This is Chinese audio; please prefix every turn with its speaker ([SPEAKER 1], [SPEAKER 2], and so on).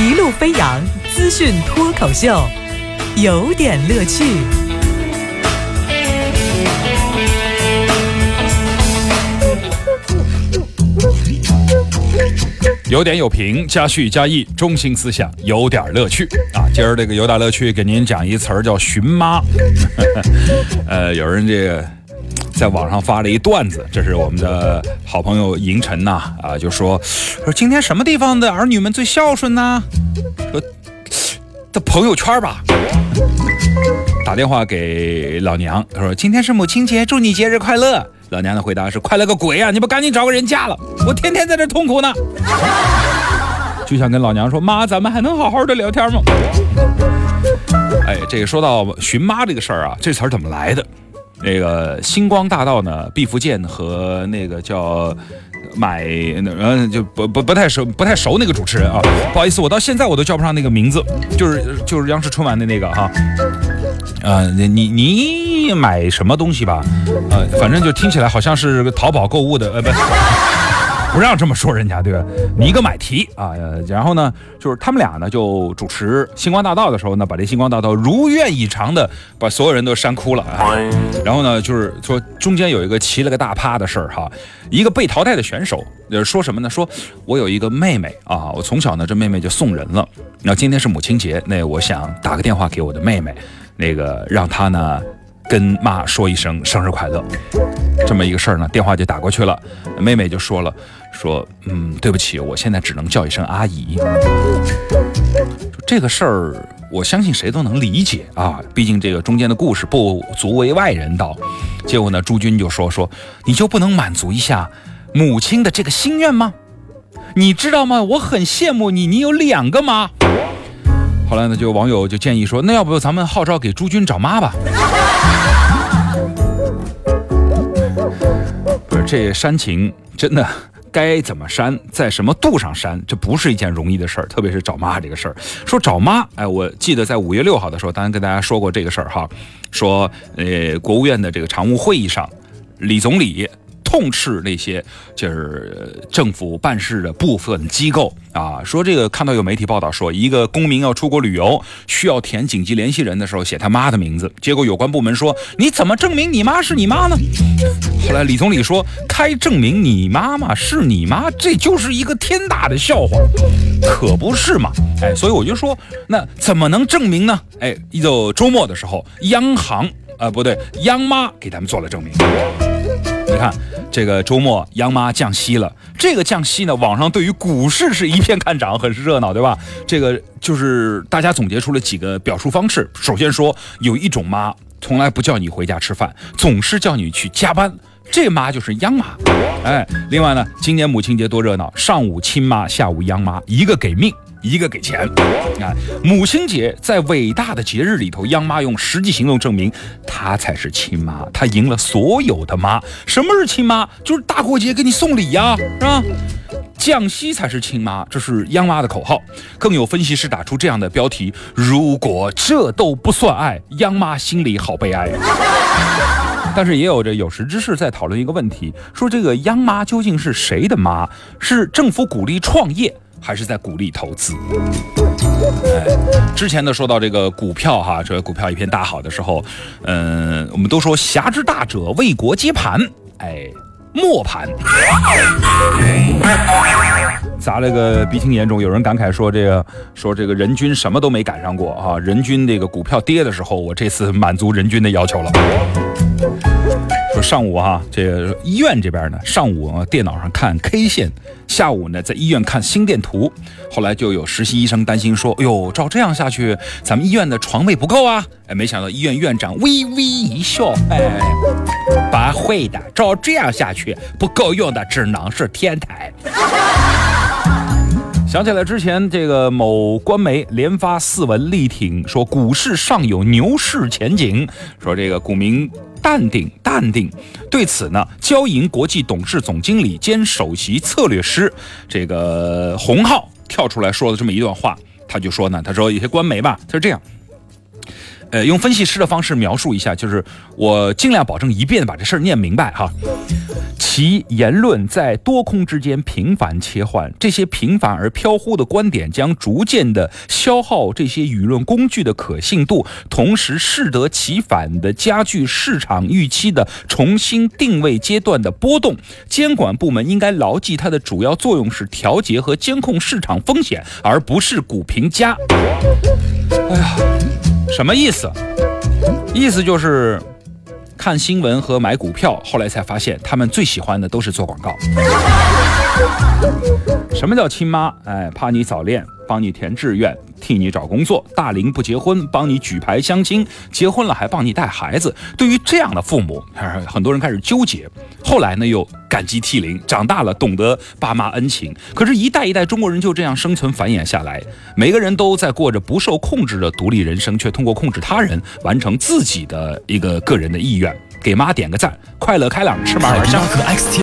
[SPEAKER 1] 一路飞扬资讯脱口秀，有点乐趣。
[SPEAKER 2] 有点有评，加叙加意，中心思想，有点乐趣啊！今儿这个有点乐趣，给您讲一词儿叫“寻妈”。呃，有人这个在网上发了一段子，这是我们的好朋友银晨呐啊，就说说今天什么地方的儿女们最孝顺呢？说的朋友圈吧。打电话给老娘，他说今天是母亲节，祝你节日快乐。老娘的回答是：快乐个鬼啊！你不赶紧找个人嫁了，我天天在这痛苦呢。就想跟老娘说，妈，咱们还能好好的聊天吗？哎，这个说到寻妈这个事儿啊，这词儿怎么来的？那个星光大道呢，毕福剑和那个叫买，呃，就不不不太熟，不太熟那个主持人啊，不好意思，我到现在我都叫不上那个名字，就是就是央视春晚的那个哈。啊，你你买什么东西吧？呃，反正就听起来好像是淘宝购物的，呃，不，不让这么说人家，对吧？你一个买提啊，然后呢，就是他们俩呢就主持星光大道的时候呢，把这星光大道如愿以偿的把所有人都扇哭了啊。然后呢，就是说中间有一个奇了个大趴的事儿哈，一个被淘汰的选手呃说什么呢？说我有一个妹妹啊，我从小呢这妹妹就送人了，那今天是母亲节，那我想打个电话给我的妹妹。那个让她呢跟妈说一声生日快乐，这么一个事儿呢，电话就打过去了。妹妹就说了，说嗯，对不起，我现在只能叫一声阿姨。这个事儿，我相信谁都能理解啊，毕竟这个中间的故事不足为外人道。结果呢，朱军就说说，你就不能满足一下母亲的这个心愿吗？你知道吗？我很羡慕你，你有两个妈。后来呢，就网友就建议说，那要不咱们号召给朱军找妈吧？这煽情真的该怎么煽，在什么度上煽，这不是一件容易的事儿，特别是找妈这个事儿。说找妈，哎，我记得在五月六号的时候，当然跟大家说过这个事儿哈，说呃，国务院的这个常务会议上，李总理。痛斥那些就是政府办事的部分机构啊，说这个看到有媒体报道说，一个公民要出国旅游需要填紧急联系人的时候写他妈的名字，结果有关部门说你怎么证明你妈是你妈呢？后来李总理说开证明你妈妈是你妈，这就是一个天大的笑话，可不是嘛？哎，所以我就说那怎么能证明呢？哎，一到周末的时候，央行啊不对，央妈给咱们做了证明。看，这个周末央妈降息了。这个降息呢，网上对于股市是一片看涨，很是热闹，对吧？这个就是大家总结出了几个表述方式。首先说，有一种妈从来不叫你回家吃饭，总是叫你去加班，这妈就是央妈。哎，另外呢，今年母亲节多热闹，上午亲妈，下午央妈，一个给命。一个给钱，啊，母亲节在伟大的节日里头，央妈用实际行动证明她才是亲妈，她赢了所有的妈。什么是亲妈？就是大过节给你送礼呀，是吧？降息才是亲妈，这是央妈的口号。更有分析师打出这样的标题：如果这都不算爱，央妈心里好悲哀。但是也有着有识之士在讨论一个问题，说这个央妈究竟是谁的妈？是政府鼓励创业？还是在鼓励投资。哎，之前呢说到这个股票哈，这个股票一片大好的时候，嗯，我们都说侠之大者为国接盘，哎，磨盘，砸了个鼻青眼肿。有人感慨说这个说这个人均什么都没赶上过啊，人均这个股票跌的时候，我这次满足人均的要求了。上午哈，这个医院这边呢，上午电脑上看 K 线，下午呢在医院看心电图。后来就有实习医生担心说：“哎呦，照这样下去，咱们医院的床位不够啊！”哎，没想到医院院长微微一笑：“哎，不会的，照这样下去，不够用的只能是天台。”想起来之前这个某官媒连发四文力挺，说股市尚有牛市前景，说这个股民。淡定，淡定。对此呢，交银国际董事总经理兼首席策略师这个洪浩跳出来说了这么一段话，他就说呢，他说有些官媒吧，他是这样，呃，用分析师的方式描述一下，就是我尽量保证一遍把这事儿念明白哈。其言论在多空之间频繁切换，这些频繁而飘忽的观点将逐渐的消耗这些舆论工具的可信度，同时适得其反的加剧市场预期的重新定位阶段的波动。监管部门应该牢记，它的主要作用是调节和监控市场风险，而不是股评家。哎呀，什么意思？意思就是。看新闻和买股票，后来才发现他们最喜欢的都是做广告。什么叫亲妈？哎，怕你早恋，帮你填志愿，替你找工作；大龄不结婚，帮你举牌相亲；结婚了还帮你带孩子。对于这样的父母，很多人开始纠结。后来呢，又感激涕零。长大了，懂得爸妈恩情。可是，一代一代中国人就这样生存繁衍下来，每个人都在过着不受控制的独立人生，却通过控制他人完成自己的一个个人的意愿。给妈点个赞，快乐开朗，吃嘛嘛香。